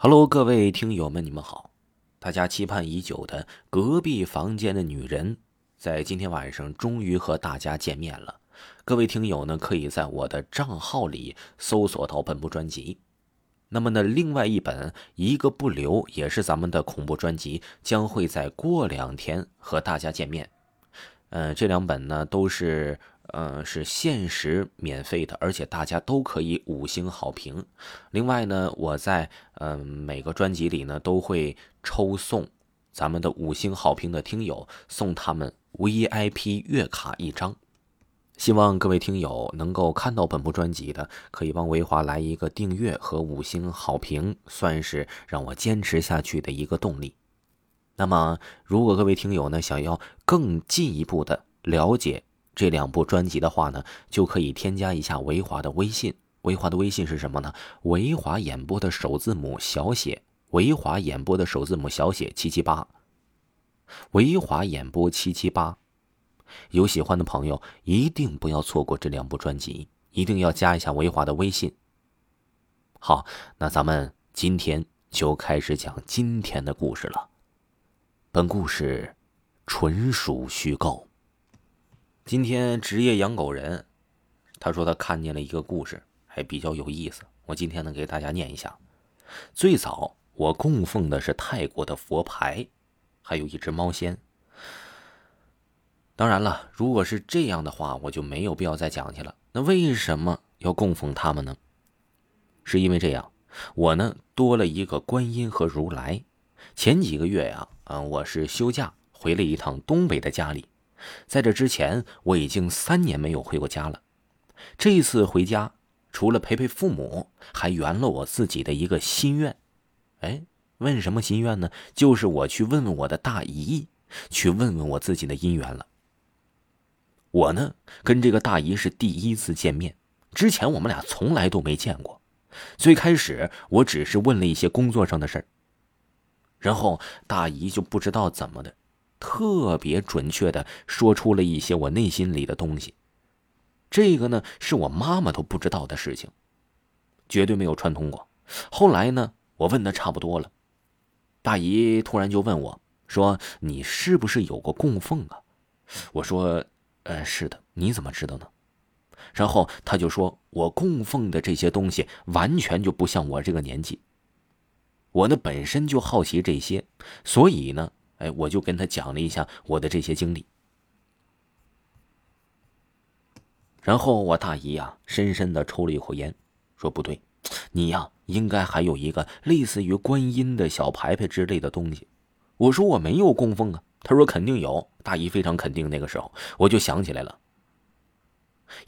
Hello，各位听友们，你们好！大家期盼已久的隔壁房间的女人，在今天晚上终于和大家见面了。各位听友呢，可以在我的账号里搜索到本部专辑。那么呢，另外一本《一个不留》也是咱们的恐怖专辑，将会在过两天和大家见面。嗯，这两本呢都是。嗯，是限时免费的，而且大家都可以五星好评。另外呢，我在嗯每个专辑里呢都会抽送咱们的五星好评的听友送他们 VIP 月卡一张。希望各位听友能够看到本部专辑的，可以帮维华来一个订阅和五星好评，算是让我坚持下去的一个动力。那么，如果各位听友呢想要更进一步的了解，这两部专辑的话呢，就可以添加一下维华的微信。维华的微信是什么呢？维华演播的首字母小写，维华演播的首字母小写七七八。维华演播七七八，有喜欢的朋友一定不要错过这两部专辑，一定要加一下维华的微信。好，那咱们今天就开始讲今天的故事了。本故事纯属虚构。今天职业养狗人，他说他看见了一个故事，还比较有意思。我今天呢给大家念一下。最早我供奉的是泰国的佛牌，还有一只猫仙。当然了，如果是这样的话，我就没有必要再讲去了。那为什么要供奉他们呢？是因为这样，我呢多了一个观音和如来。前几个月呀，嗯，我是休假回了一趟东北的家里。在这之前，我已经三年没有回过家了。这次回家，除了陪陪父母，还圆了我自己的一个心愿。哎，问什么心愿呢？就是我去问问我的大姨，去问问我自己的姻缘了。我呢，跟这个大姨是第一次见面，之前我们俩从来都没见过。最开始，我只是问了一些工作上的事儿，然后大姨就不知道怎么的。特别准确的说出了一些我内心里的东西，这个呢是我妈妈都不知道的事情，绝对没有串通过。后来呢，我问的差不多了，大姨突然就问我，说：“你是不是有过供奉啊？”我说：“呃，是的。”你怎么知道呢？然后他就说：“我供奉的这些东西完全就不像我这个年纪。”我呢本身就好奇这些，所以呢。哎，我就跟他讲了一下我的这些经历，然后我大姨呀，深深的抽了一口烟，说：“不对，你呀，应该还有一个类似于观音的小牌牌之类的东西。”我说：“我没有供奉啊。”他说：“肯定有。”大姨非常肯定。那个时候，我就想起来了，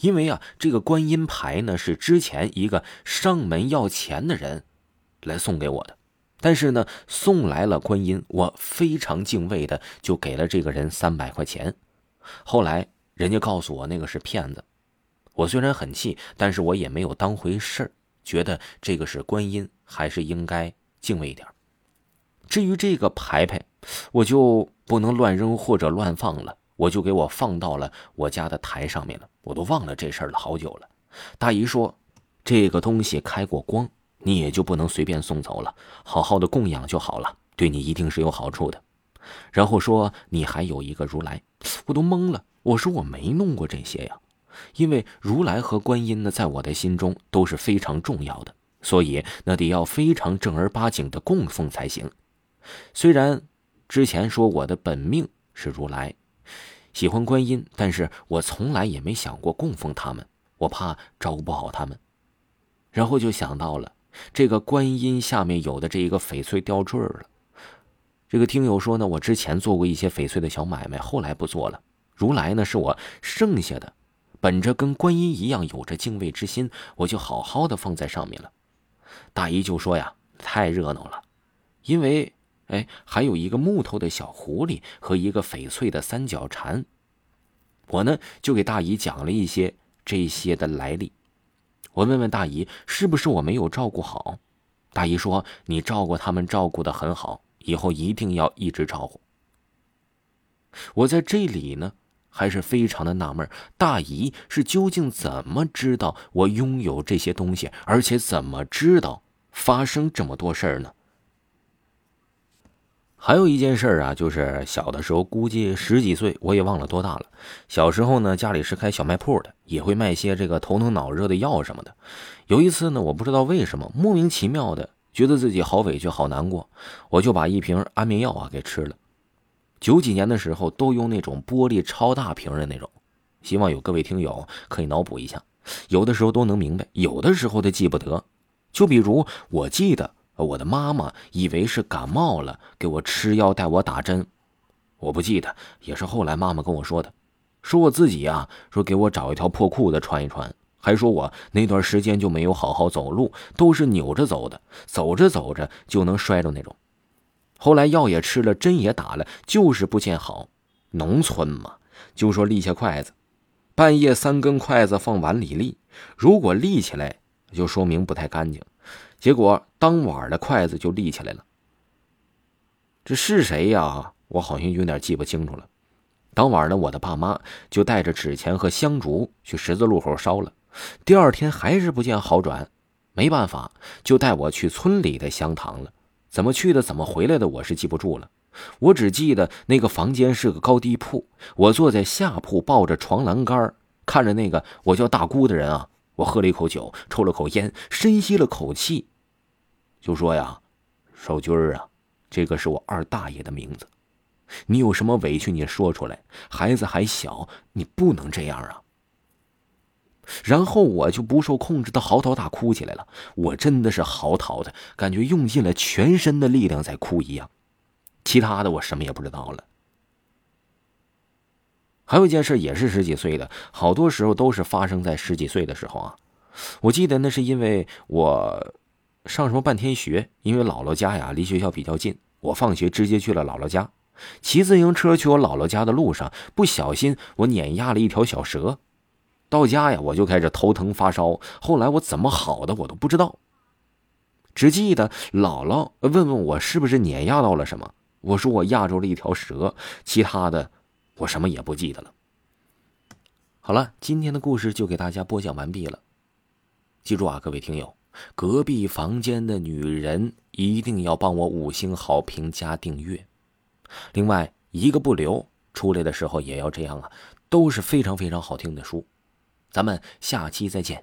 因为啊，这个观音牌呢，是之前一个上门要钱的人来送给我的。但是呢，送来了观音，我非常敬畏的就给了这个人三百块钱。后来人家告诉我那个是骗子，我虽然很气，但是我也没有当回事儿，觉得这个是观音，还是应该敬畏一点。至于这个牌牌，我就不能乱扔或者乱放了，我就给我放到了我家的台上面了。我都忘了这事儿了好久了。大姨说，这个东西开过光。你也就不能随便送走了，好好的供养就好了，对你一定是有好处的。然后说你还有一个如来，我都懵了。我说我没弄过这些呀，因为如来和观音呢，在我的心中都是非常重要的，所以那得要非常正儿八经的供奉才行。虽然之前说我的本命是如来，喜欢观音，但是我从来也没想过供奉他们，我怕照顾不好他们。然后就想到了。这个观音下面有的这一个翡翠吊坠了，这个听友说呢，我之前做过一些翡翠的小买卖，后来不做了。如来呢，是我剩下的，本着跟观音一样有着敬畏之心，我就好好的放在上面了。大姨就说呀，太热闹了，因为哎，还有一个木头的小狐狸和一个翡翠的三角蝉。我呢，就给大姨讲了一些这些的来历。我问问大姨，是不是我没有照顾好？大姨说：“你照顾他们，照顾的很好，以后一定要一直照顾。”我在这里呢，还是非常的纳闷，大姨是究竟怎么知道我拥有这些东西，而且怎么知道发生这么多事儿呢？还有一件事啊，就是小的时候，估计十几岁，我也忘了多大了。小时候呢，家里是开小卖铺的，也会卖些这个头疼脑热的药什么的。有一次呢，我不知道为什么，莫名其妙的觉得自己好委屈、好难过，我就把一瓶安眠药啊给吃了。九几年的时候，都用那种玻璃超大瓶的那种，希望有各位听友可以脑补一下，有的时候都能明白，有的时候都记不得。就比如，我记得。我的妈妈以为是感冒了，给我吃药带我打针，我不记得，也是后来妈妈跟我说的，说我自己呀，说给我找一条破裤子穿一穿，还说我那段时间就没有好好走路，都是扭着走的，走着走着就能摔着那种。后来药也吃了，针也打了，就是不见好。农村嘛，就说立下筷子，半夜三根筷子放碗里立，如果立起来，就说明不太干净。结果当晚的筷子就立起来了。这是谁呀？我好像有点记不清楚了。当晚呢，我的爸妈就带着纸钱和香烛去十字路口烧了。第二天还是不见好转，没办法，就带我去村里的香堂了。怎么去的，怎么回来的，我是记不住了。我只记得那个房间是个高低铺，我坐在下铺，抱着床栏杆，看着那个我叫大姑的人啊。我喝了一口酒，抽了口烟，深吸了口气。就说呀，少军儿啊，这个是我二大爷的名字。你有什么委屈，你说出来。孩子还小，你不能这样啊。然后我就不受控制的嚎啕大哭起来了。我真的是嚎啕的感觉，用尽了全身的力量在哭一样。其他的我什么也不知道了。还有一件事也是十几岁的，好多时候都是发生在十几岁的时候啊。我记得那是因为我。上什么半天学？因为姥姥家呀离学校比较近，我放学直接去了姥姥家。骑自行车去我姥姥家的路上，不小心我碾压了一条小蛇。到家呀，我就开始头疼发烧。后来我怎么好的我都不知道，只记得姥姥问问我是不是碾压到了什么。我说我压着了一条蛇，其他的我什么也不记得了。好了，今天的故事就给大家播讲完毕了。记住啊，各位听友。隔壁房间的女人一定要帮我五星好评加订阅，另外一个不留出来的时候也要这样啊，都是非常非常好听的书，咱们下期再见。